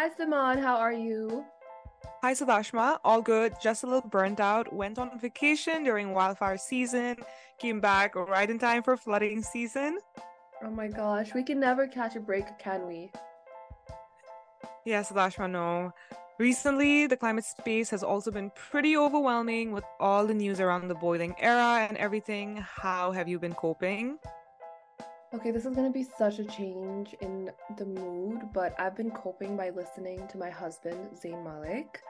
Hi, Simon. How are you? Hi, Sadashma. All good. Just a little burnt out. Went on vacation during wildfire season. Came back right in time for flooding season. Oh my gosh, we can never catch a break, can we? Yes, Sadashma, no. Recently, the climate space has also been pretty overwhelming with all the news around the boiling era and everything. How have you been coping? Okay, this is gonna be such a change in the mood, but I've been coping by listening to my husband, Zayn Malik.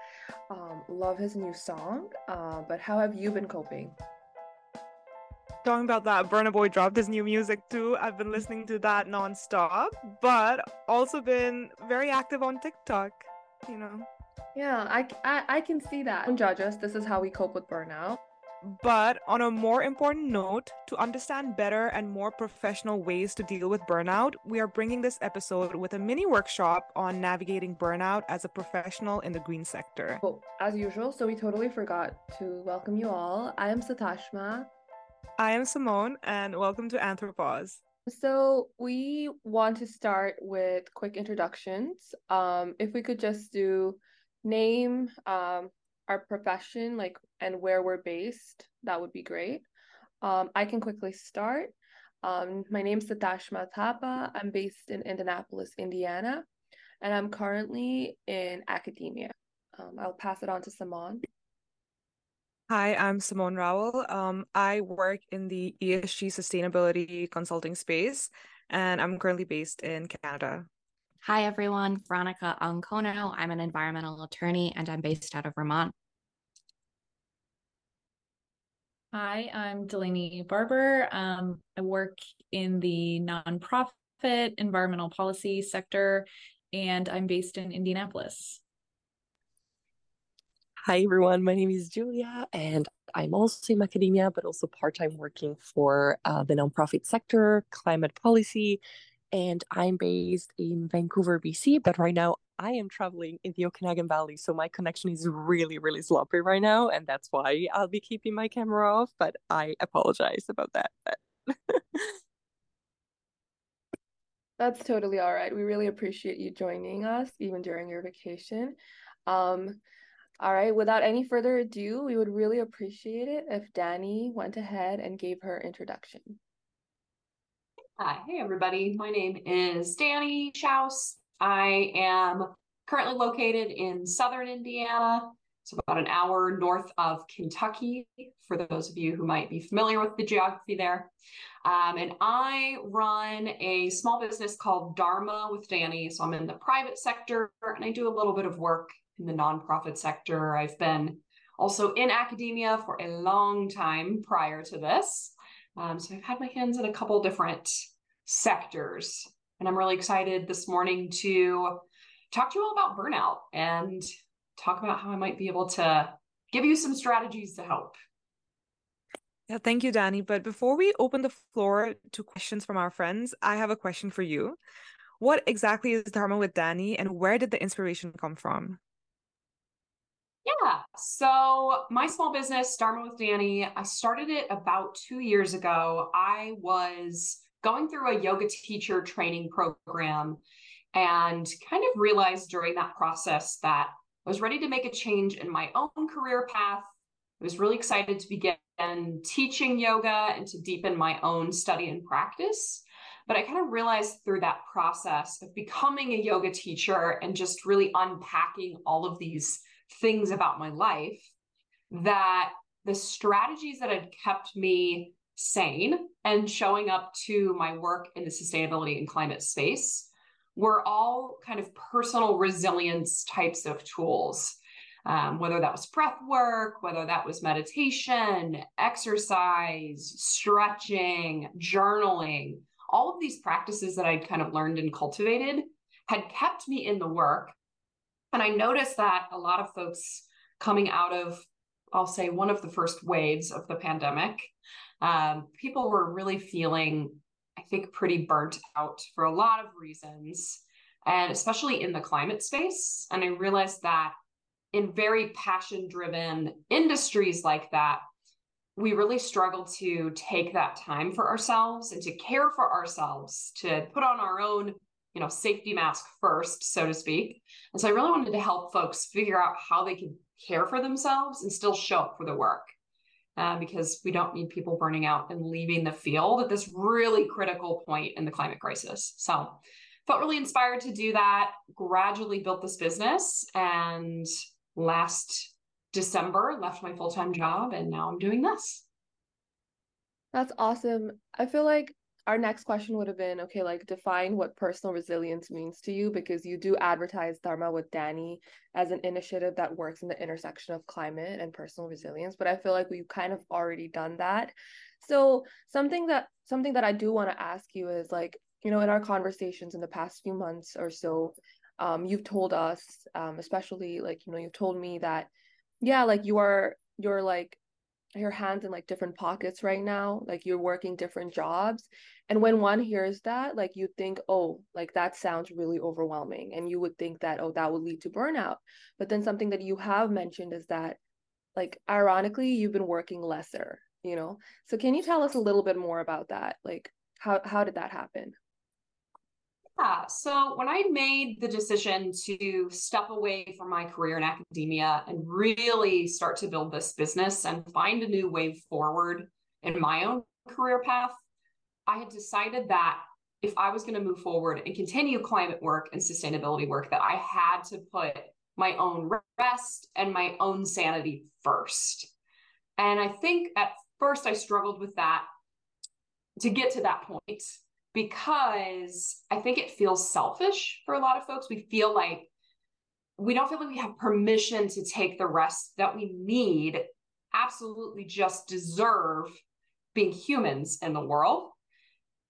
Um, love his new song, uh, but how have you been coping? Talking about that, Burna Boy dropped his new music too. I've been listening to that nonstop, but also been very active on TikTok, you know. Yeah, I, I, I can see that. Don't judge us. This is how we cope with burnout. But on a more important note, to understand better and more professional ways to deal with burnout, we are bringing this episode with a mini workshop on navigating burnout as a professional in the green sector. As usual, so we totally forgot to welcome you all. I am Satashma. I am Simone, and welcome to Anthropause. So we want to start with quick introductions. Um, if we could just do name, um, our profession, like and where we're based, that would be great. Um, I can quickly start. Um, my name is Satashma Thapa. I'm based in Indianapolis, Indiana, and I'm currently in academia. Um, I'll pass it on to Simon. Hi, I'm Simone Rowell. Um, I work in the ESG sustainability consulting space, and I'm currently based in Canada. Hi, everyone. Veronica Ancono. I'm an environmental attorney, and I'm based out of Vermont. Hi, I'm Delaney Barber. Um, I work in the nonprofit environmental policy sector, and I'm based in Indianapolis. Hi, everyone. My name is Julia, and I'm also in academia, but also part time working for uh, the nonprofit sector, climate policy, and I'm based in Vancouver, BC. But right now, I am traveling in the Okanagan Valley, so my connection is really, really sloppy right now, and that's why I'll be keeping my camera off. But I apologize about that. That's totally all right. We really appreciate you joining us, even during your vacation. Um, all right, without any further ado, we would really appreciate it if Danni went ahead and gave her introduction. Hi, hey everybody. My name is Danni Schaust. I am currently located in southern Indiana. It's about an hour north of Kentucky, for those of you who might be familiar with the geography there. Um, and I run a small business called Dharma with Danni. So I'm in the private sector and I do a little bit of work in the nonprofit sector. I've been also in academia for a long time prior to this. Um, so I've had my hands in a couple different sectors. And I'm really excited this morning to talk to you all about burnout and talk about how I might be able to give you some strategies to help. Yeah, thank you, Danni. But before we open the floor to questions from our friends, I have a question for you. What exactly is Dharma with Danni and where did the inspiration come from? Yeah, so my small business, Dharma with Danni, I started it about two years ago. I was going through a yoga teacher training program and kind of realized during that process that I was ready to make a change in my own career path. I was really excited to begin teaching yoga and to deepen my own study and practice. But I kind of realized through that process of becoming a yoga teacher and just really unpacking all of these things about my life that the strategies that had kept me sane and showing up to my work in the sustainability and climate space were all kind of personal resilience types of tools. Um, whether that was breath work, whether that was meditation, exercise, stretching, journaling, all of these practices that I'd kind of learned and cultivated had kept me in the work. And I noticed that a lot of folks coming out of, I'll say, one of the first waves of the pandemic um, people were really feeling, I think, pretty burnt out for a lot of reasons, and especially in the climate space. And I realized that in very passion driven industries like that, we really struggle to take that time for ourselves and to care for ourselves, to put on our own you know, safety mask first, so to speak. And so I really wanted to help folks figure out how they can care for themselves and still show up for the work. Uh, because we don't need people burning out and leaving the field at this really critical point in the climate crisis. So felt really inspired to do that, gradually built this business and last December left my full-time job and now I'm doing this. That's awesome. I feel like our next question would have been okay, like define what personal resilience means to you because you do advertise Dharma with Danni as an initiative that works in the intersection of climate and personal resilience. But I feel like we've kind of already done that. So something that something that I do want to ask you is like, you know, in our conversations in the past few months or so, um, you've told us, um, especially like, you know, you've told me that, yeah, like you are you're like your hands in like different pockets right now like you're working different jobs and when one hears that like you think oh like that sounds really overwhelming and you would think that oh that would lead to burnout but then something that you have mentioned is that like ironically you've been working lesser you know? So can you tell us a little bit more about that? Like how how did that happen yeah. So when I made the decision to step away from my career in academia and really start to build this business and find a new way forward in my own career path, I had decided that if I was going to move forward and continue climate work and sustainability work, that I had to put my own rest and my own sanity first. And I think at first I struggled with that to get to that point because I think it feels selfish for a lot of folks. We feel like we don't feel like we have permission to take the rest that we need, absolutely just deserve being humans in the world.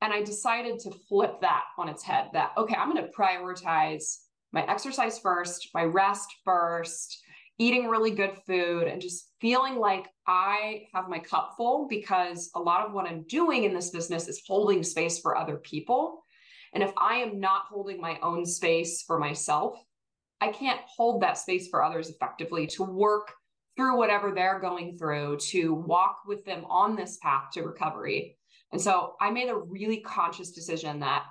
And I decided to flip that on its head that, okay, I'm going to prioritize my exercise first, my rest first, eating really good food and just feeling like I have my cup full because a lot of what I'm doing in this business is holding space for other people. And if I am not holding my own space for myself, I can't hold that space for others effectively to work through whatever they're going through, to walk with them on this path to recovery. And so I made a really conscious decision that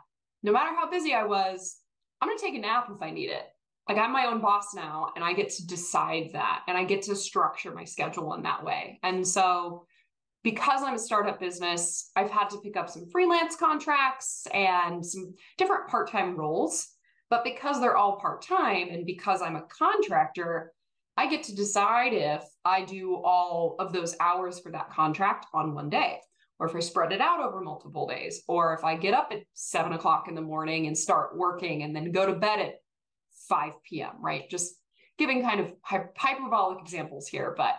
no matter how busy I was, I'm going to take a nap if I need it like I'm my own boss now and I get to decide that and I get to structure my schedule in that way. And so because I'm a startup business, I've had to pick up some freelance contracts and some different part-time roles. But because they're all part-time and because I'm a contractor, I get to decide if I do all of those hours for that contract on one day, or if I spread it out over multiple days, or if I get up at seven o'clock in the morning and start working and then go to bed at 5 p.m., right? Just giving kind of hyperbolic examples here. But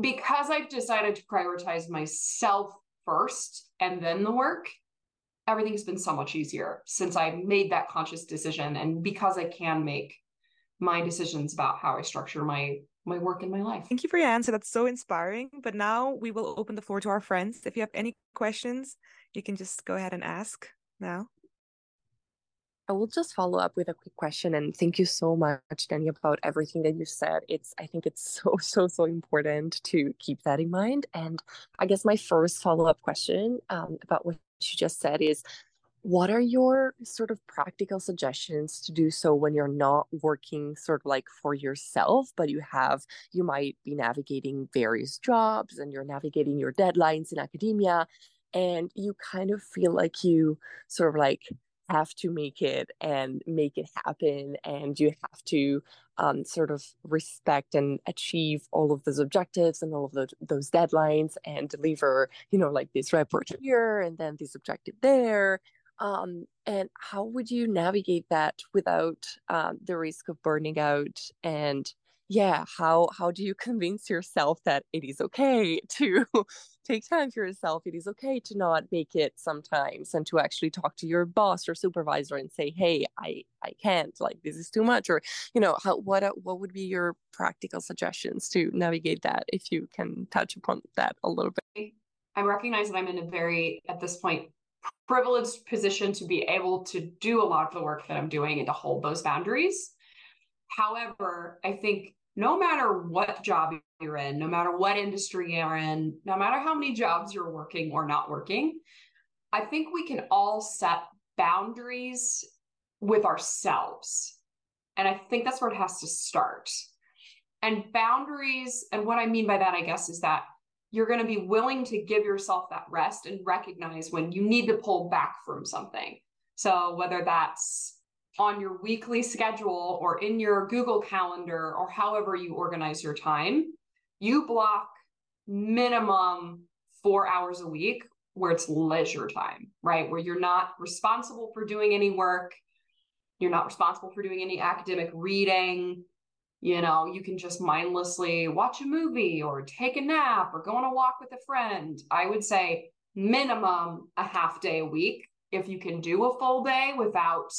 because I've decided to prioritize myself first and then the work, everything's been so much easier since I made that conscious decision. And because I can make my decisions about how I structure my my work in my life. Thank you for your answer. That's so inspiring. But now we will open the floor to our friends. If you have any questions, you can just go ahead and ask now. I will just follow up with a quick question and thank you so much, Danni, about everything that you said. It's I think it's so, so, so important to keep that in mind. And I guess my first follow-up question um, about what you just said is what are your sort of practical suggestions to do so when you're not working sort of like for yourself but you have you might be navigating various jobs and you're navigating your deadlines in academia and you kind of feel like you sort of like have to make it and make it happen and you have to um, sort of respect and achieve all of those objectives and all of those, those deadlines and deliver you know like this report here and then this objective there. Um, and how would you navigate that without um, the risk of burning out and yeah how how do you convince yourself that it is okay to take time for yourself? It is okay to not make it sometimes and to actually talk to your boss or supervisor and say hey i i can't like this is too much or you know how what uh, what would be your practical suggestions to navigate that if you can touch upon that a little bit? I recognize that i'm in a very at this point privileged position to be able to do a lot of the work that i'm doing and to hold those boundaries. However, I think no matter what job you're in, no matter what industry you're in, no matter how many jobs you're working or not working, I think we can all set boundaries with ourselves. And I think that's where it has to start. And boundaries, and what I mean by that, I guess, is that you're going to be willing to give yourself that rest and recognize when you need to pull back from something. So, whether that's on your weekly schedule or in your Google Calendar or however you organize your time, you block minimum four hours a week where it's leisure time, right? Where you're not responsible for doing any work, you're not responsible for doing any academic reading. You know, you can just mindlessly watch a movie or take a nap or go on a walk with a friend. I would say minimum a half day a week. If you can do a full day without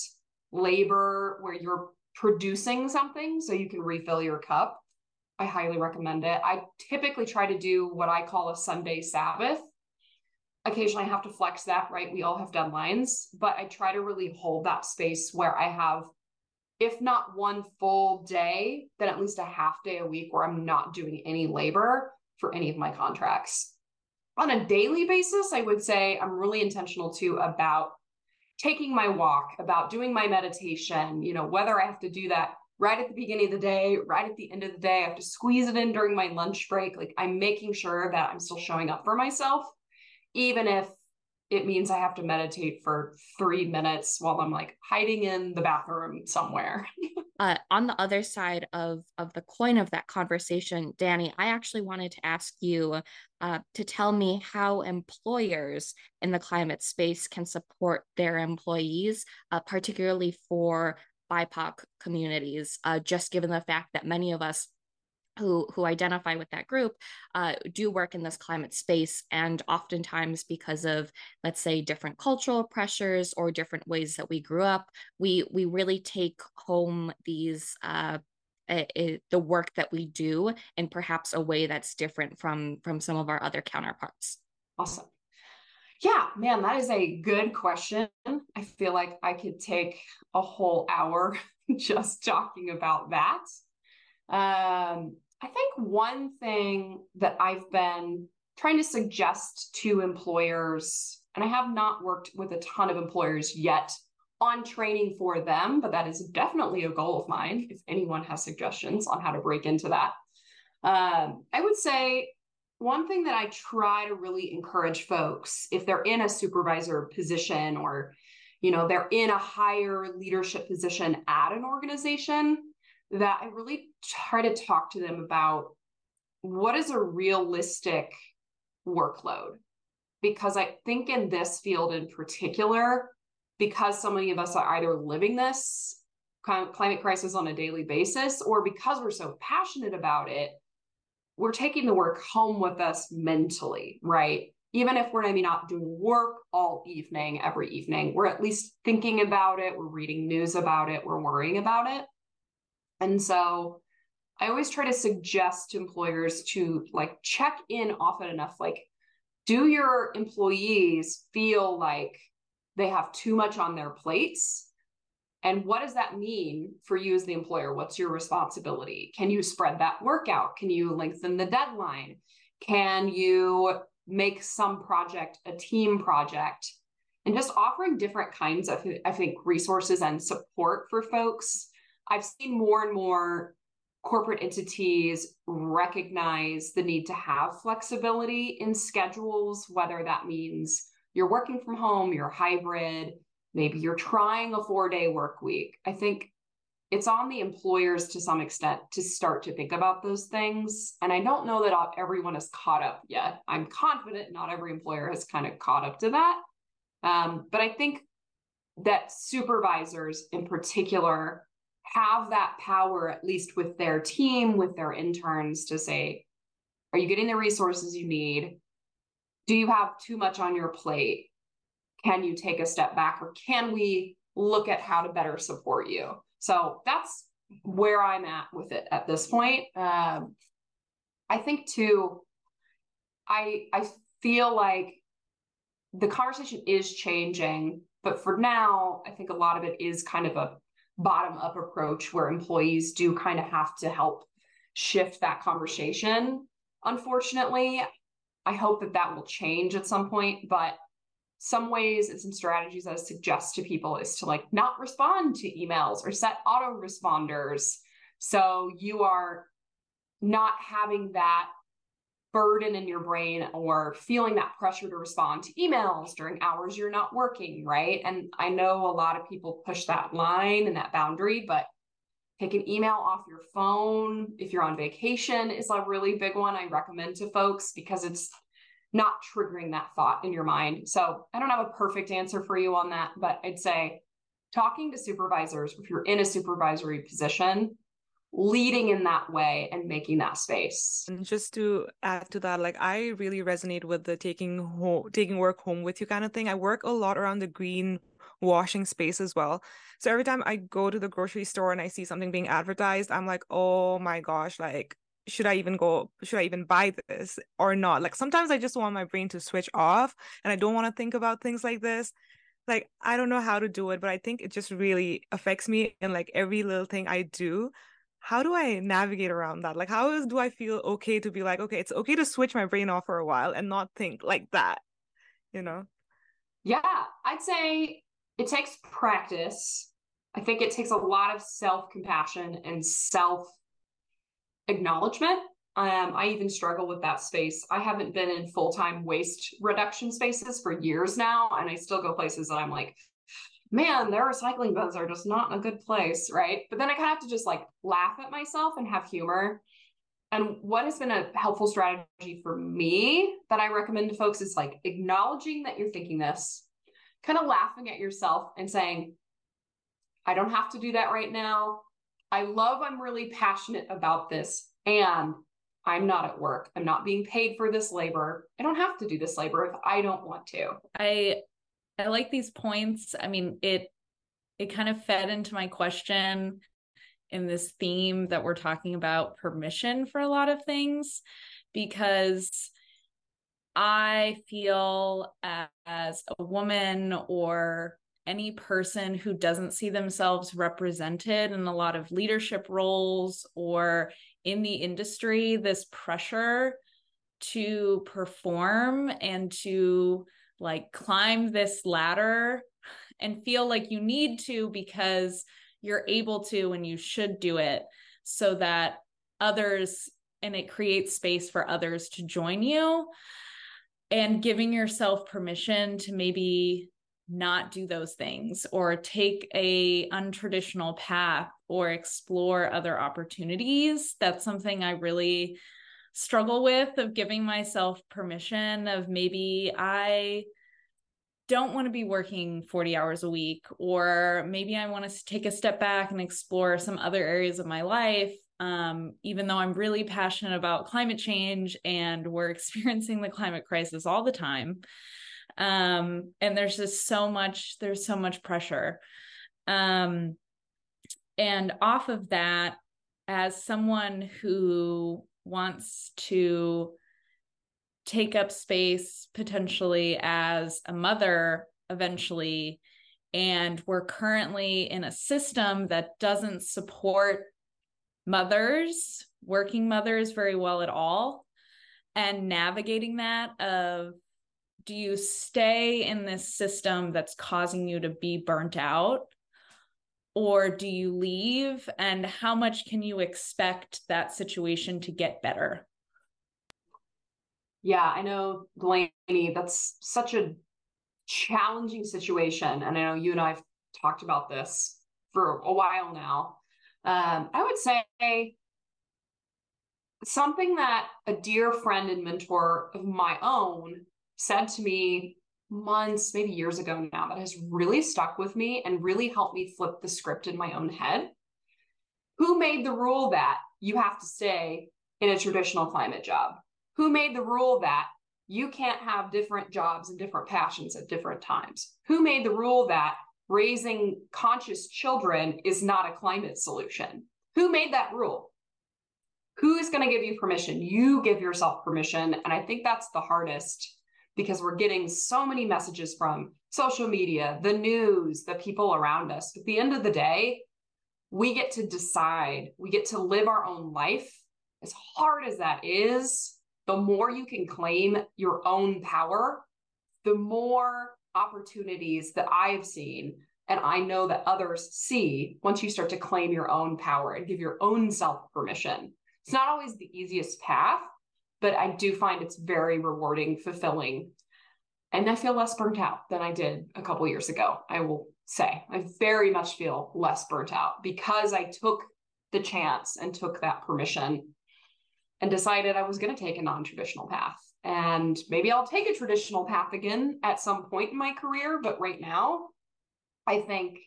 labor where you're producing something so you can refill your cup, I highly recommend it. I typically try to do what I call a Sunday Sabbath. Occasionally, I have to flex that, right? We all have deadlines, but I try to really hold that space where I have, if not one full day, then at least a half day a week where I'm not doing any labor for any of my contracts. On a daily basis, I would say I'm really intentional too about taking my walk, about doing my meditation, you know, whether I have to do that right at the beginning of the day, right at the end of the day. I have to squeeze it in during my lunch break. Like I'm making sure that I'm still showing up for myself, even if it means I have to meditate for three minutes while I'm like hiding in the bathroom somewhere. uh, on the other side of of the coin of that conversation, Danni, I actually wanted to ask you uh, to tell me how employers in the climate space can support their employees, uh, particularly for BIPOC communities, uh, just given the fact that many of us who who identify with that group uh, do work in this climate space and oftentimes because of let's say different cultural pressures or different ways that we grew up we we really take home these uh, the work that we do in perhaps a way that's different from from some of our other counterparts awesome yeah, man, that is a good question. I feel like I could take a whole hour just talking about that. Um, I think one thing that I've been trying to suggest to employers, and I have not worked with a ton of employers yet on training for them, but that is definitely a goal of mine. If anyone has suggestions on how to break into that, um, I would say one thing that I try to really encourage folks if they're in a supervisor position or you know they're in a higher leadership position at an organization that I really try to talk to them about what is a realistic workload because I think in this field in particular because so many of us are either living this climate crisis on a daily basis or because we're so passionate about it we're taking the work home with us mentally, right? Even if we're maybe not doing work all evening, every evening, we're at least thinking about it, we're reading news about it, we're worrying about it. And so I always try to suggest to employers to like check in often enough. Like, do your employees feel like they have too much on their plates? And what does that mean for you as the employer? What's your responsibility? Can you spread that work out? Can you lengthen the deadline? Can you make some project a team project? And just offering different kinds of, I think, resources and support for folks. I've seen more and more corporate entities recognize the need to have flexibility in schedules, whether that means you're working from home, you're hybrid, maybe you're trying a four day work week. I think it's on the employers to some extent to start to think about those things. And I don't know that everyone is caught up yet. I'm confident not every employer has kind of caught up to that. Um, but I think that supervisors in particular have that power, at least with their team, with their interns, to say, are you getting the resources you need? Do you have too much on your plate? can you take a step back or can we look at how to better support you so that's where i'm at with it at this point um, i think too i i feel like the conversation is changing but for now i think a lot of it is kind of a bottom up approach where employees do kind of have to help shift that conversation unfortunately i hope that that will change at some point but some ways and some strategies I suggest to people is to like not respond to emails or set auto responders. So you are not having that burden in your brain or feeling that pressure to respond to emails during hours you're not working, right? And I know a lot of people push that line and that boundary, but take an email off your phone if you're on vacation is a really big one I recommend to folks because it's not triggering that thought in your mind. So I don't have a perfect answer for you on that, but I'd say talking to supervisors, if you're in a supervisory position, leading in that way and making that space. And just to add to that, like I really resonate with the taking home, taking work home with you kind of thing. I work a lot around the green washing space as well. So every time I go to the grocery store and I see something being advertised, I'm like, oh my gosh, like should I even go? Should I even buy this or not? Like sometimes I just want my brain to switch off and I don't want to think about things like this like I don't know how to do it, but I think it just really affects me in like every little thing I do how do I navigate around that? Like, how is, do I feel okay to be like, okay, it's okay to switch my brain off for a while and not think like that, you know? Yeah, I'd say it takes practice. I think it takes a lot of self compassion and self acknowledgement. Um, I even struggle with that space. I haven't been in full time waste reduction spaces for years now, and I still go places that I'm like, man, their recycling bins are just not in a good place, right? But then I kind of have to just like laugh at myself and have humor. And what has been a helpful strategy for me that I recommend to folks is like acknowledging that you're thinking this, kind of laughing at yourself and saying, I don't have to do that right now. I love, I'm really passionate about this. And I'm not at work. I'm not being paid for this labor. I don't have to do this labor if I don't want to. I I like these points. I mean, it it kind of fed into my question in this theme that we're talking about permission for a lot of things because I feel as a woman or any person who doesn't see themselves represented in a lot of leadership roles or in the industry, this pressure to perform and to like climb this ladder and feel like you need to because you're able to and you should do it so that others and it creates space for others to join you. And giving yourself permission to maybe not do those things or take a untraditional path or explore other opportunities. That's something i really struggle with of giving myself permission of maybe I don't want to be working 40 hours a week or maybe I want to take a step back and explore some other areas of my life um, even though I'm really passionate about climate change and we're experiencing the climate crisis all the time. Um, and there's just so much, there's so much pressure. Um, and off of that, as someone who wants to take up space potentially as a mother eventually. And we're currently in a system that doesn't support mothers working mothers very well at all. And navigating that of do you stay in this system that's causing you to be burnt out or do you leave? And how much can you expect that situation to get better? Yeah i know delaney that's such a challenging situation and i know you and i've talked about this for a while now. Um, i would say something that a dear friend and mentor of my own said to me months, maybe years ago now, that has really stuck with me and really helped me flip the script in my own head. Who made the rule that you have to stay in a traditional climate job? Who made the rule that you can't have different jobs and different passions at different times? Who made the rule that raising conscious children is not a climate solution? Who made that rule? Who is going to give you permission? You give yourself permission. And I think that's the hardest because we're getting so many messages from social media, the news, the people around us. At the end of the day, we get to decide, we get to live our own life. As hard as that is, the more you can claim your own power, the more opportunities that I've seen and I know that others see once you start to claim your own power and give your own self permission. It's not always the easiest path, but I do find it's very rewarding, fulfilling, and I feel less burnt out than I did a couple years ago. I will say I very much feel less burnt out because I took the chance and took that permission and decided I was going to take a non traditional path. And maybe I'll take a traditional path again at some point in my career, but right now, I think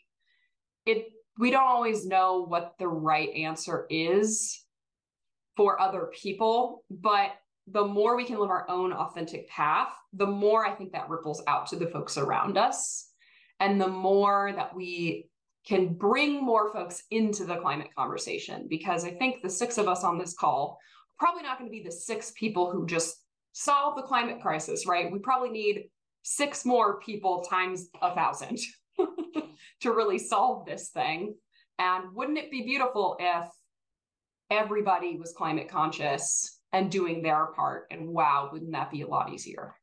it we don't always know what the right answer is for other people, but the more we can live our own authentic path, the more I think that ripples out to the folks around us. And the more that we can bring more folks into the climate conversation, because I think the six of us on this call probably not going to be the six people who just solve the climate crisis, right? We probably need six more people times a thousand to really solve this thing. And wouldn't it be beautiful if everybody was climate conscious and doing their part? And wow, wouldn't that be a lot easier?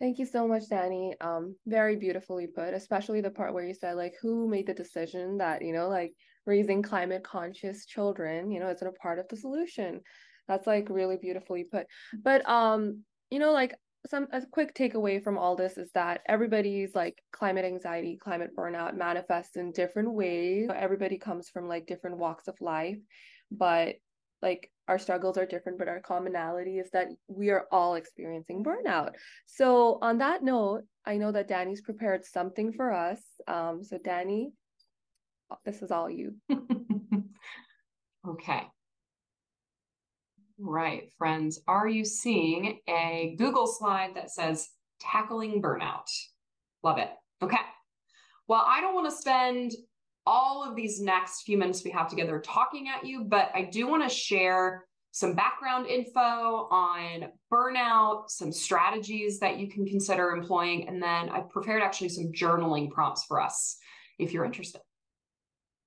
Thank you so much, Danni. Um, very beautifully put, especially the part where you said like who made the decision that, you know, like raising climate conscious children, you know, isn't a part of the solution. That's like really beautifully put. But um, you know, like some a quick takeaway from all this is that everybody's like climate anxiety, climate burnout manifests in different ways. Everybody comes from like different walks of life, but like our struggles are different, but our commonality is that we are all experiencing burnout. So on that note, I know that Danni's prepared something for us. Um, so Danni, this is all you. okay. Right, friends. Are you seeing a Google slide that says tackling burnout? Love it. Okay. Well, I don't want to spend all of these next few minutes we have together talking at you, but I do want to share some background info on burnout, some strategies that you can consider employing, and then I've prepared actually some journaling prompts for us if you're interested.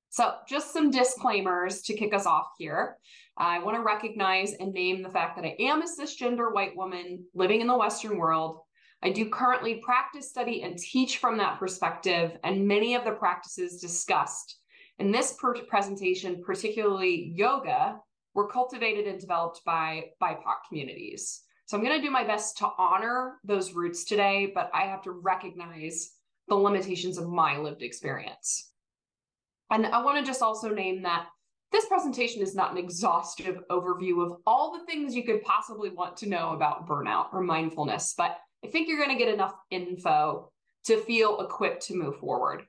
So, just some disclaimers to kick us off here. I want to recognize and name the fact that I am a cisgender white woman living in the Western world. I do currently practice, study, and teach from that perspective, and many of the practices discussed in this per- presentation, particularly yoga, were cultivated and developed by BIPOC communities. So I'm going to do my best to honor those roots today, but I have to recognize the limitations of my lived experience. And I want to just also name that this presentation is not an exhaustive overview of all the things you could possibly want to know about burnout or mindfulness, but I think you're going to get enough info to feel equipped to move forward.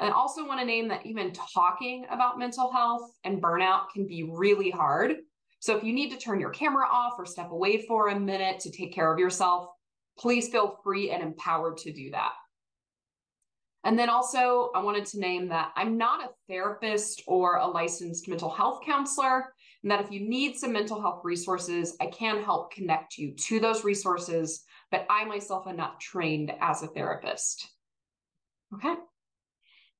I also want to name that even talking about mental health and burnout can be really hard. So if you need to turn your camera off or step away for a minute to take care of yourself, please feel free and empowered to do that. And then also, I wanted to name that I'm not a therapist or a licensed mental health counselor, and that if you need some mental health resources, I can help connect you to those resources, but I myself am not trained as a therapist. Okay.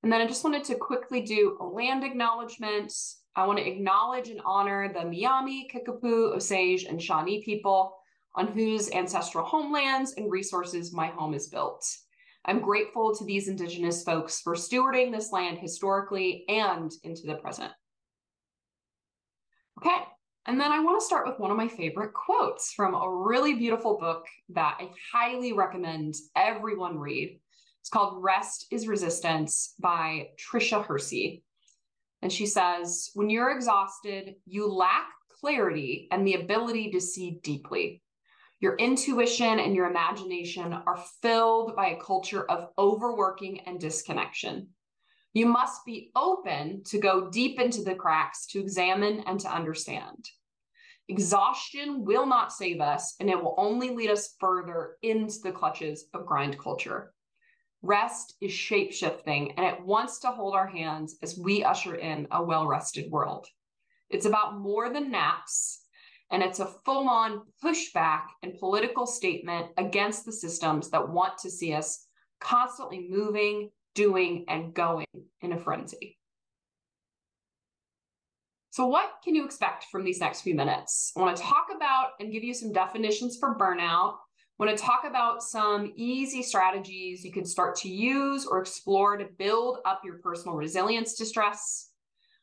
And then I just wanted to quickly do a land acknowledgement. I want to acknowledge and honor the Miami, Kickapoo, Osage, and Shawnee people on whose ancestral homelands and resources my home is built. I'm grateful to these Indigenous folks for stewarding this land historically and into the present. Okay, and then I want to start with one of my favorite quotes from a really beautiful book that I highly recommend everyone read. It's called Rest is Resistance by Tricia Hersey. And she says, When you're exhausted, you lack clarity and the ability to see deeply. Your intuition and your imagination are filled by a culture of overworking and disconnection. You must be open to go deep into the cracks to examine and to understand. Exhaustion will not save us, and it will only lead us further into the clutches of grind culture. Rest is shape shifting, and it wants to hold our hands as we usher in a well rested world. It's about more than naps, and it's a full on pushback and political statement against the systems that want to see us constantly moving, doing, and going in a frenzy. So, what can you expect from these next few minutes? I want to talk about and give you some definitions for burnout. I want to talk about some easy strategies you can start to use or explore to build up your personal resilience to stress.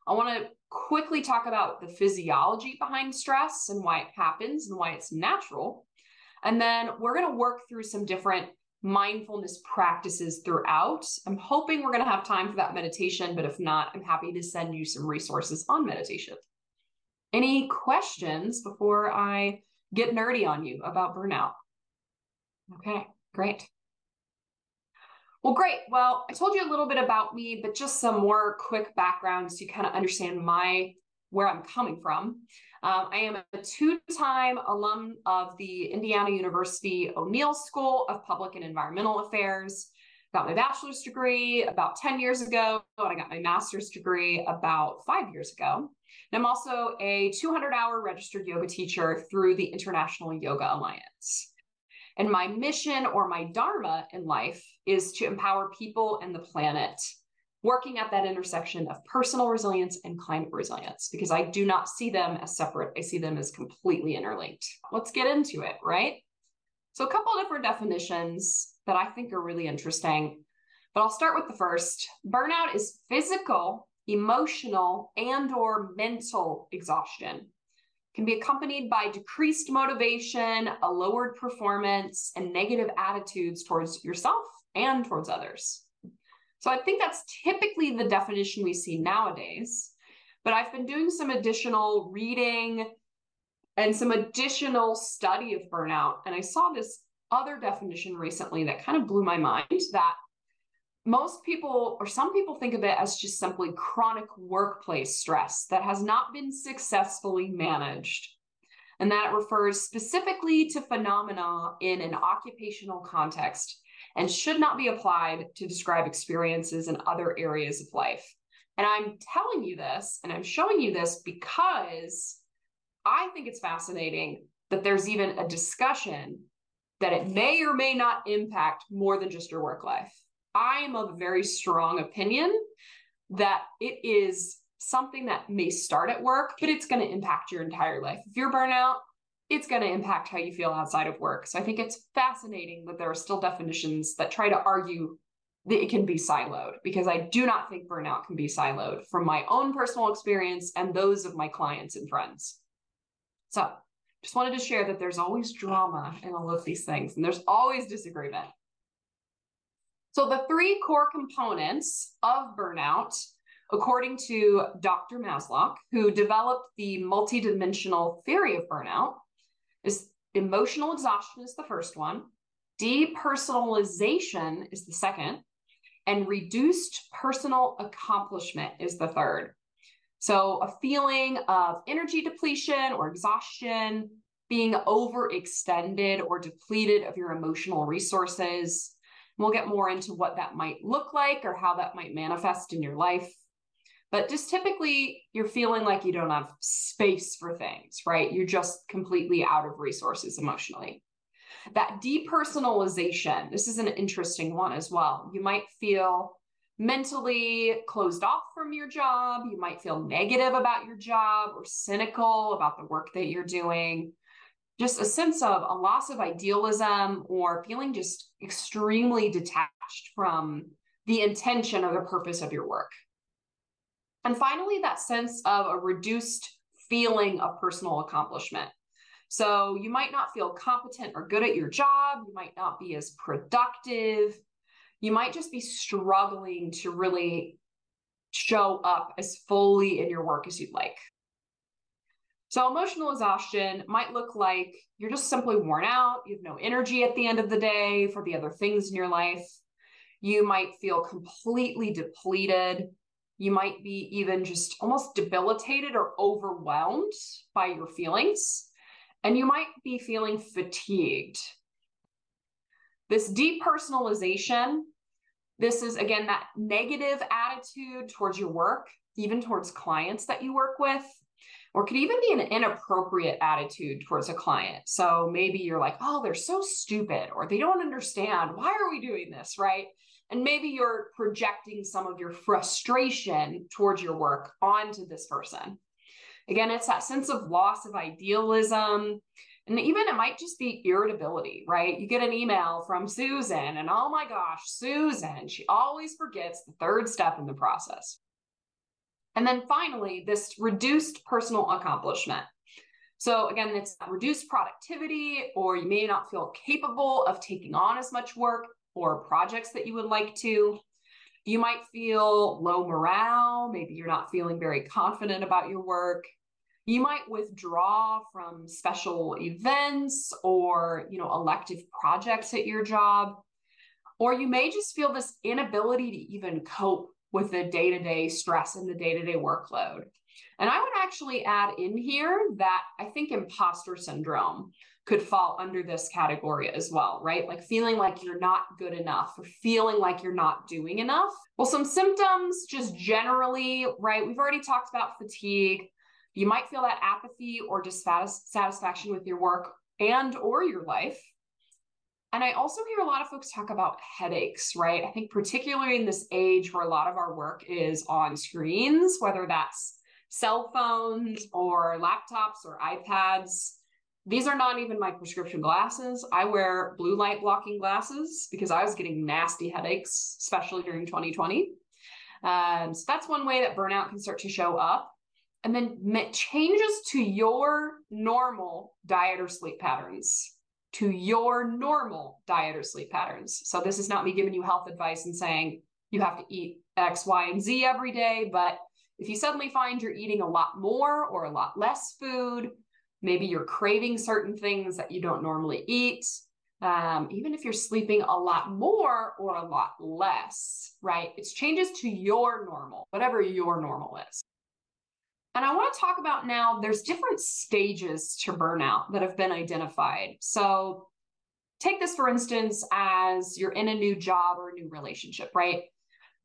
I want to quickly talk about the physiology behind stress and why it happens and why it's natural. And then we're going to work through some different mindfulness practices throughout. I'm hoping we're going to have time for that meditation, but if not, I'm happy to send you some resources on meditation. Any questions before I get nerdy on you about burnout? Okay, great. Well, great. Well, I told you a little bit about me, but just some more quick background so you kind of understand my where I'm coming from. Um, I am a two-time alum of the Indiana University O'Neill School of Public and Environmental Affairs. Got my bachelor's degree about 10 years ago, and I got my master's degree about five years ago. And I'm also a 200-hour registered yoga teacher through the International Yoga Alliance. And my mission or my dharma in life is to empower people and the planet, working at that intersection of personal resilience and climate resilience, because I do not see them as separate. I see them as completely interlinked. Let's get into it, right? So, a couple of different definitions that I think are really interesting, but I'll start with the first. Burnout is physical, emotional, and or mental exhaustion can be accompanied by decreased motivation, a lowered performance, and negative attitudes towards yourself and towards others. So I think that's typically the definition we see nowadays. But I've been doing some additional reading and some additional study of burnout. And I saw this other definition recently that kind of blew my mind that most people or some people think of it as just simply chronic workplace stress that has not been successfully managed and that refers specifically to phenomena in an occupational context and should not be applied to describe experiences in other areas of life and i'm telling you this and i'm showing you this because i think it's fascinating that there's even a discussion that it may or may not impact more than just your work life I'm of a very strong opinion that it is something that may start at work, but it's going to impact your entire life. If you're burnout, it's going to impact how you feel outside of work. So I think it's fascinating that there are still definitions that try to argue that it can be siloed because I do not think burnout can be siloed from my own personal experience and those of my clients and friends. So just wanted to share that there's always drama in all of these things and there's always disagreement. So, the three core components of burnout, according to Dr. Maslach, who developed the multidimensional theory of burnout, is emotional exhaustion is the first one, depersonalization is the second, and reduced personal accomplishment is the third. So, a feeling of energy depletion or exhaustion, being overextended or depleted of your emotional resources, We'll get more into what that might look like or how that might manifest in your life. But just typically, you're feeling like you don't have space for things, right? You're just completely out of resources emotionally. That depersonalization, this is an interesting one as well. You might feel mentally closed off from your job. You might feel negative about your job or cynical about the work that you're doing just a sense of a loss of idealism or feeling just extremely detached from the intention or the purpose of your work. And finally, that sense of a reduced feeling of personal accomplishment. So you might not feel competent or good at your job. You might not be as productive. You might just be struggling to really show up as fully in your work as you'd like. So, emotional exhaustion might look like you're just simply worn out. You have no energy at the end of the day for the other things in your life. You might feel completely depleted. You might be even just almost debilitated or overwhelmed by your feelings. And you might be feeling fatigued. This depersonalization, this is again that negative attitude towards your work, even towards clients that you work with or could even be an inappropriate attitude towards a client. So maybe you're like, oh, they're so stupid, or they don't understand. Why are we doing this? Right. And maybe you're projecting some of your frustration towards your work onto this person. Again, it's that sense of loss of idealism. And even it might just be irritability, right? You get an email from Susan, and oh my gosh, Susan, she always forgets the third step in the process. And then finally, this reduced personal accomplishment. So again, it's reduced productivity, or you may not feel capable of taking on as much work or projects that you would like to. You might feel low morale. Maybe you're not feeling very confident about your work. You might withdraw from special events or, you know, elective projects at your job. Or you may just feel this inability to even cope with the day to day stress and the day to day workload. And I would actually add in here that I think imposter syndrome could fall under this category as well, right? Like feeling like you're not good enough or feeling like you're not doing enough. Well, some symptoms just generally, right? We've already talked about fatigue. You might feel that apathy or dissatisfaction with your work and or your life. And I also hear a lot of folks talk about headaches, right? I think particularly in this age where a lot of our work is on screens, whether that's cell phones or laptops or iPads. These are not even my prescription glasses. I wear blue light blocking glasses because I was getting nasty headaches, especially during 2020. Um, so that's one way that burnout can start to show up and then changes to your normal diet or sleep patterns to your normal diet or sleep patterns so this is not me giving you health advice and saying you have to eat x y and z every day but if you suddenly find you're eating a lot more or a lot less food maybe you're craving certain things that you don't normally eat um, even if you're sleeping a lot more or a lot less right it's changes to your normal whatever your normal is and I want to talk about now there's different stages to burnout that have been identified. So take this for instance as you're in a new job or a new relationship, right?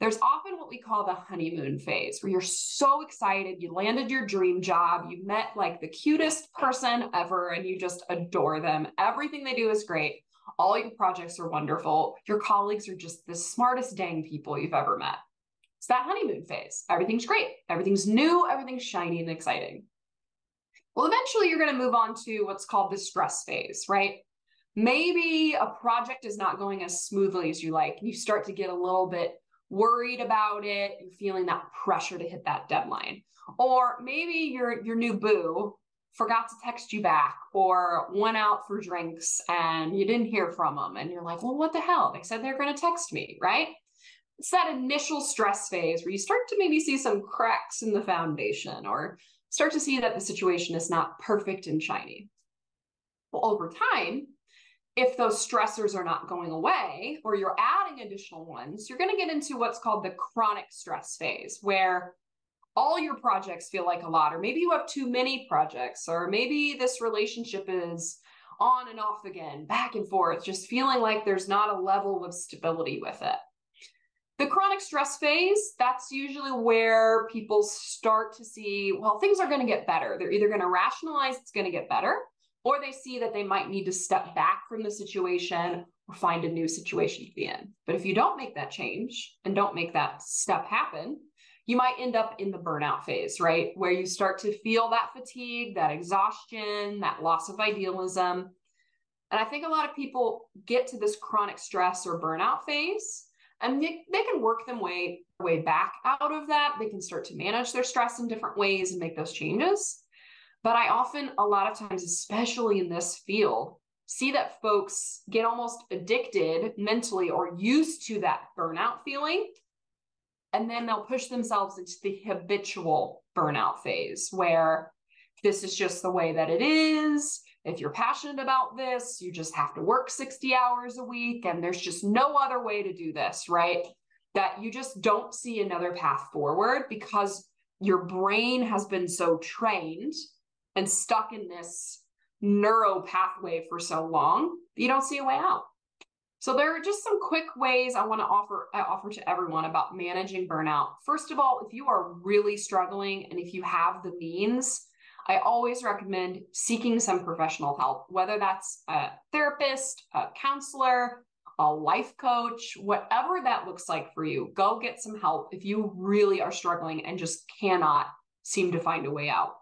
There's often what we call the honeymoon phase where you're so excited, you landed your dream job, you met like the cutest person ever and you just adore them. Everything they do is great. All your projects are wonderful. Your colleagues are just the smartest dang people you've ever met. It's that honeymoon phase. Everything's great. Everything's new. Everything's shiny and exciting. Well, eventually you're going to move on to what's called the stress phase, right? Maybe a project is not going as smoothly as you like. You start to get a little bit worried about it. You're feeling that pressure to hit that deadline. Or maybe your your new boo forgot to text you back or went out for drinks and you didn't hear from them and you're like, "Well, what the hell? They said they're going to text me, right?" it's that initial stress phase where you start to maybe see some cracks in the foundation or start to see that the situation is not perfect and shiny. Well, over time, if those stressors are not going away or you're adding additional ones, you're going to get into what's called the chronic stress phase, where all your projects feel like a lot, or maybe you have too many projects, or maybe this relationship is on and off again, back and forth, just feeling like there's not a level of stability with it. The chronic stress phase, that's usually where people start to see, well, things are going to get better. They're either going to rationalize it's going to get better, or they see that they might need to step back from the situation or find a new situation to be in. But if you don't make that change and don't make that step happen, you might end up in the burnout phase, right? Where you start to feel that fatigue, that exhaustion, that loss of idealism. And I think a lot of people get to this chronic stress or burnout phase and they, they can work them way way back out of that they can start to manage their stress in different ways and make those changes but i often a lot of times especially in this field see that folks get almost addicted mentally or used to that burnout feeling and then they'll push themselves into the habitual burnout phase where this is just the way that it is if you're passionate about this, you just have to work 60 hours a week and there's just no other way to do this, right? That you just don't see another path forward because your brain has been so trained and stuck in this neuro pathway for so long you don't see a way out. So there are just some quick ways I want to offer I offer to everyone about managing burnout. First of all, if you are really struggling and if you have the means, I always recommend seeking some professional help, whether that's a therapist, a counselor, a life coach, whatever that looks like for you. Go get some help if you really are struggling and just cannot seem to find a way out.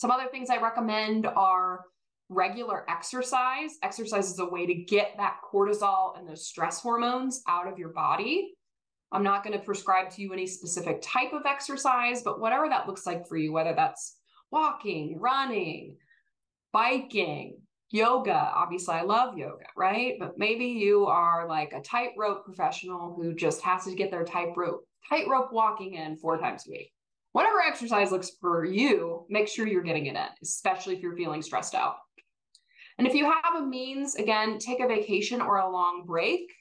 Some other things I recommend are regular exercise. Exercise is a way to get that cortisol and those stress hormones out of your body. I'm not going to prescribe to you any specific type of exercise, but whatever that looks like for you, whether that's walking, running, biking, yoga. Obviously, I love yoga, right? But maybe you are like a tightrope professional who just has to get their tightrope tightrope walking in four times a week. Whatever exercise looks for you, make sure you're getting it in, especially if you're feeling stressed out. And if you have a means, again, take a vacation or a long break.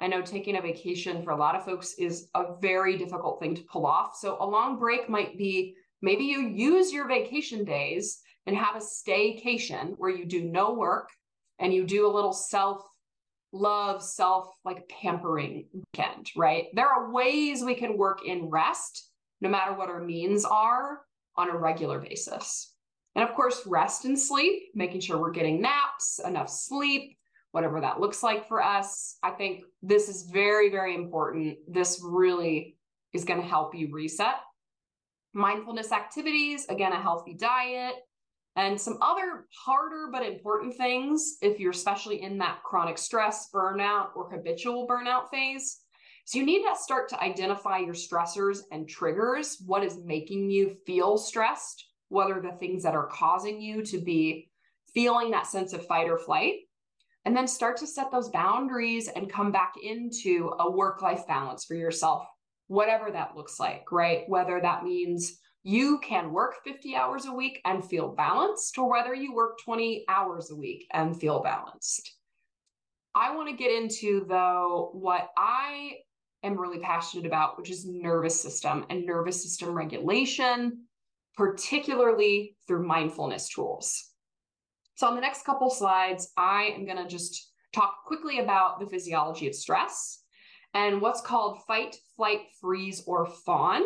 I know taking a vacation for a lot of folks is a very difficult thing to pull off. So a long break might be maybe you use your vacation days and have a staycation where you do no work and you do a little self love, self like pampering weekend, right? There are ways we can work in rest, no matter what our means are, on a regular basis. And of course, rest and sleep, making sure we're getting naps, enough sleep, whatever that looks like for us. I think this is very, very important. This really is going to help you reset. Mindfulness activities, again, a healthy diet, and some other harder but important things if you're especially in that chronic stress, burnout, or habitual burnout phase. So you need to start to identify your stressors and triggers, what is making you feel stressed, what are the things that are causing you to be feeling that sense of fight or flight. And then start to set those boundaries and come back into a work life balance for yourself, whatever that looks like, right? Whether that means you can work 50 hours a week and feel balanced, or whether you work 20 hours a week and feel balanced. I want to get into, though, what I am really passionate about, which is nervous system and nervous system regulation, particularly through mindfulness tools. So, on the next couple slides, I am going to just talk quickly about the physiology of stress and what's called fight, flight, freeze, or fawn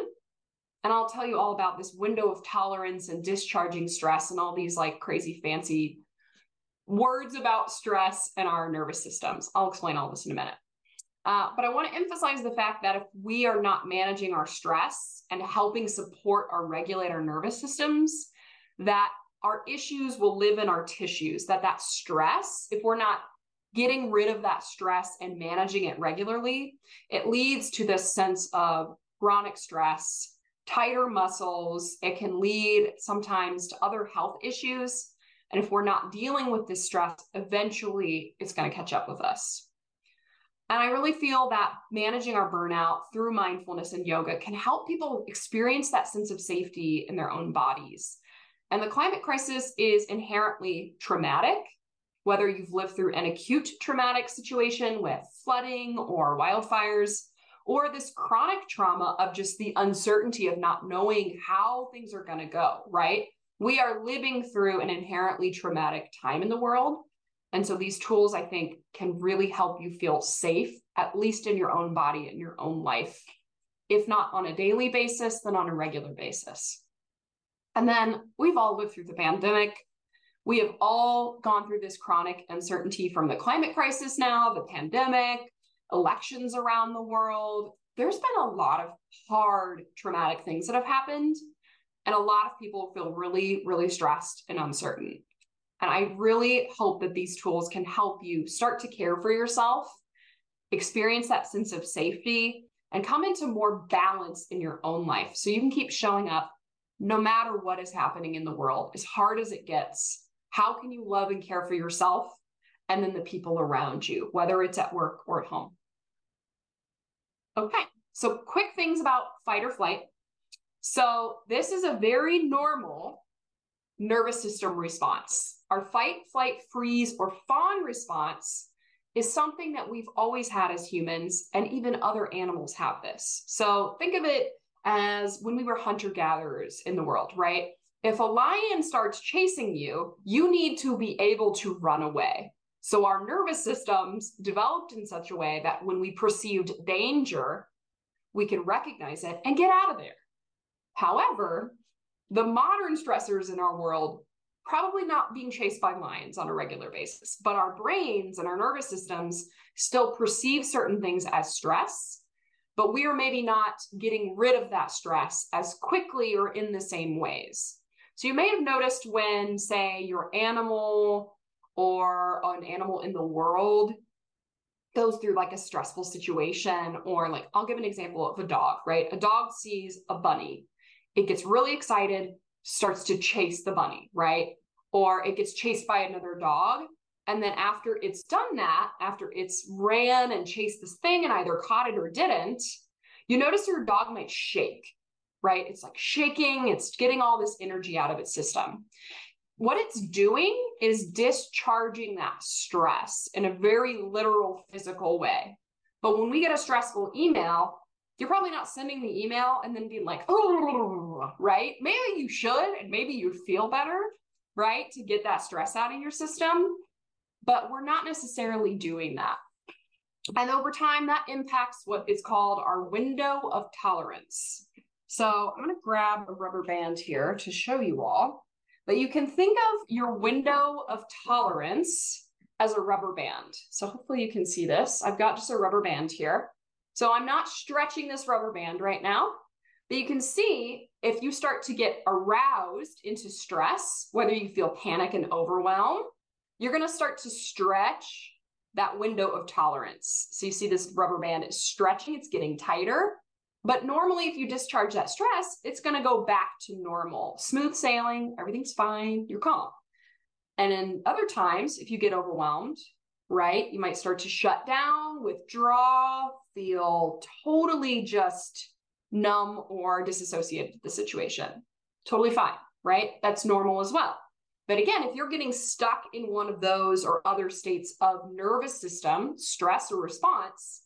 and I'll tell you all about this window of tolerance and discharging stress and all these like crazy fancy words about stress and our nervous systems. I'll explain all this in a minute. Uh, but I want to emphasize the fact that if we are not managing our stress and helping support or regulate our nervous systems, that our issues will live in our tissues. That that stress, if we're not getting rid of that stress and managing it regularly, it leads to this sense of chronic stress tighter muscles. It can lead sometimes to other health issues. And if we're not dealing with this stress, eventually it's going to catch up with us. And I really feel that managing our burnout through mindfulness and yoga can help people experience that sense of safety in their own bodies. And the climate crisis is inherently traumatic, whether you've lived through an acute traumatic situation with flooding or wildfires, or this chronic trauma of just the uncertainty of not knowing how things are going to go, right? We are living through an inherently traumatic time in the world. And so these tools, I think, can really help you feel safe, at least in your own body and your own life, if not on a daily basis, then on a regular basis. And then we've all lived through the pandemic. We have all gone through this chronic uncertainty from the climate crisis now, the pandemic, elections around the world. There's been a lot of hard, traumatic things that have happened. And a lot of people feel really, really stressed and uncertain. And I really hope that these tools can help you start to care for yourself, experience that sense of safety, and come into more balance in your own life so you can keep showing up no matter what is happening in the world, as hard as it gets. How can you love and care for yourself and then the people around you, whether it's at work or at home? Okay, so quick things about fight or flight. So, this is a very normal nervous system response. Our fight, flight, freeze, or fawn response is something that we've always had as humans, and even other animals have this. So, think of it as when we were hunter gatherers in the world, right? If a lion starts chasing you, you need to be able to run away. So our nervous systems developed in such a way that when we perceived danger, we can recognize it and get out of there. However, the modern stressors in our world probably not being chased by lions on a regular basis, but our brains and our nervous systems still perceive certain things as stress, but we are maybe not getting rid of that stress as quickly or in the same ways. So you may have noticed when, say, your animal or an animal in the world goes through like a stressful situation, or like I'll give an example of a dog, right? A dog sees a bunny, it gets really excited, starts to chase the bunny, right? Or it gets chased by another dog. And then after it's done that, after it's ran and chased this thing and either caught it or didn't, you notice your dog might shake, right? It's like shaking, it's getting all this energy out of its system. What it's doing is discharging that stress in a very literal physical way. But when we get a stressful email, you're probably not sending the email and then being like, oh, right? Maybe you should, and maybe you'd feel better, right? To get that stress out of your system. But we're not necessarily doing that. And over time, that impacts what is called our window of tolerance. So I'm going to grab a rubber band here to show you all. But you can think of your window of tolerance as a rubber band. So hopefully you can see this. I've got just a rubber band here. So I'm not stretching this rubber band right now, but you can see if you start to get aroused into stress, whether you feel panic and overwhelm, you're going to start to stretch that window of tolerance. So you see this rubber band is stretching, it's getting tighter. But normally, if you discharge that stress, it's going to go back to normal, smooth sailing, everything's fine, you're calm. And in other times, if you get overwhelmed, right, you might start to shut down, withdraw, feel totally just numb or disassociated with the situation. Totally fine, right? That's normal as well. But again, if you're getting stuck in one of those or other states of nervous system, stress or response,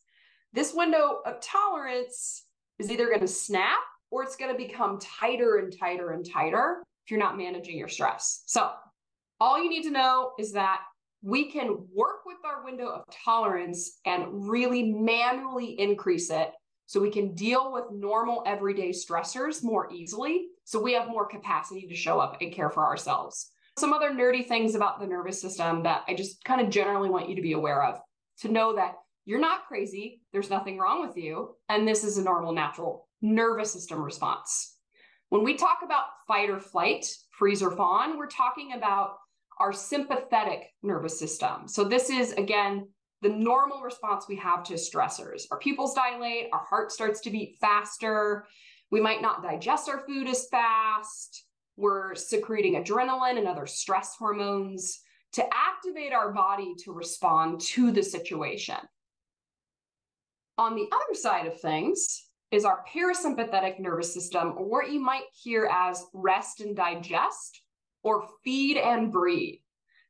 this window of tolerance is either going to snap or it's going to become tighter and tighter and tighter if you're not managing your stress. So, all you need to know is that we can work with our window of tolerance and really manually increase it so we can deal with normal everyday stressors more easily. So we have more capacity to show up and care for ourselves some other nerdy things about the nervous system that I just kind of generally want you to be aware of to know that you're not crazy, there's nothing wrong with you, and this is a normal, natural nervous system response. When we talk about fight or flight, freeze or fawn, we're talking about our sympathetic nervous system. So, this is again the normal response we have to stressors. Our pupils dilate, our heart starts to beat faster, we might not digest our food as fast we're secreting adrenaline and other stress hormones to activate our body to respond to the situation. On the other side of things is our parasympathetic nervous system, or what you might hear as rest and digest or feed and breathe.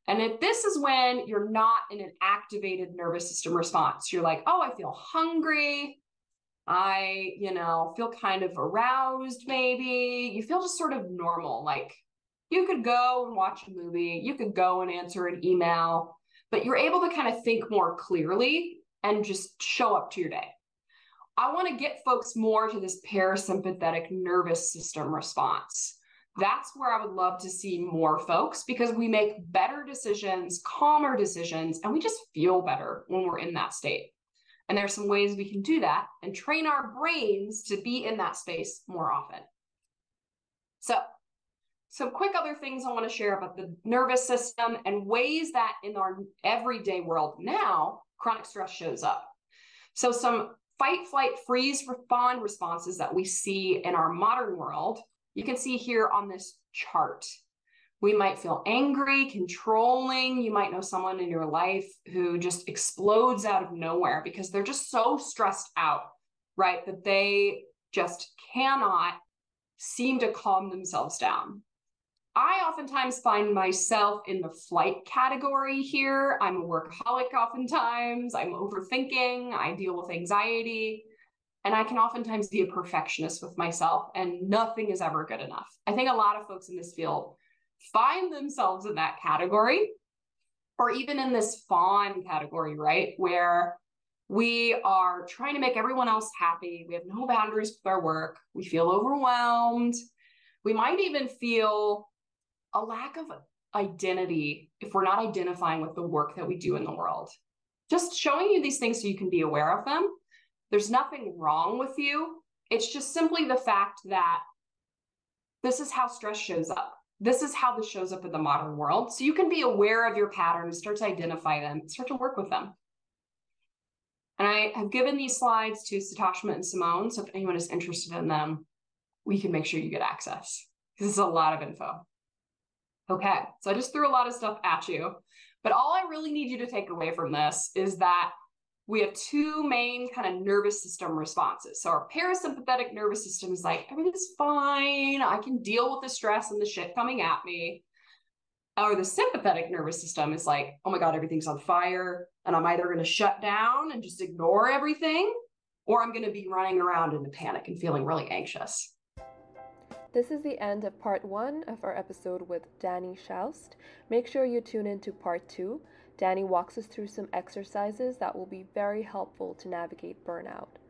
And if this is when you're not in an activated nervous system response, you're like, oh, I feel hungry. I, you know, feel kind of aroused, maybe. You feel just sort of normal. Like you could go and watch a movie, you could go and answer an email, but you're able to kind of think more clearly and just show up to your day. I want to get folks more to this parasympathetic nervous system response. That's where I would love to see more folks because we make better decisions, calmer decisions, and we just feel better when we're in that state. And there's some ways we can do that and train our brains to be in that space more often. So, some quick other things I want to share about the nervous system and ways that in our everyday world now, chronic stress shows up. So, some fight, flight, freeze, respond responses that we see in our modern world, you can see here on this chart. We might feel angry, controlling. You might know someone in your life who just explodes out of nowhere because they're just so stressed out, right? That they just cannot seem to calm themselves down. I oftentimes find myself in the flight category here. I'm a workaholic oftentimes. I'm overthinking. I deal with anxiety. And I can oftentimes be a perfectionist with myself, and nothing is ever good enough. I think a lot of folks in this field find themselves in that category or even in this fawn category, right? Where we are trying to make everyone else happy. We have no boundaries with our work. We feel overwhelmed. We might even feel a lack of identity if we're not identifying with the work that we do in the world. Just showing you these things so you can be aware of them. There's nothing wrong with you. It's just simply the fact that this is how stress shows up this is how this shows up in the modern world. So you can be aware of your patterns, start to identify them, start to work with them. And I have given these slides to Satashma and Simone. So if anyone is interested in them, we can make sure you get access. This is a lot of info. Okay, so I just threw a lot of stuff at you. But all I really need you to take away from this is that we have two main kind of nervous system responses. So our parasympathetic nervous system is like, everything's fine. I can deal with the stress and the shit coming at me or the sympathetic nervous system is like, oh my God, everything's on fire. And I'm either going to shut down and just ignore everything, or I'm going to be running around in a panic and feeling really anxious. This is the end of part one of our episode with Danni Schaust. Make sure you tune in to part two. Danni walks us through some exercises that will be very helpful to navigate burnout.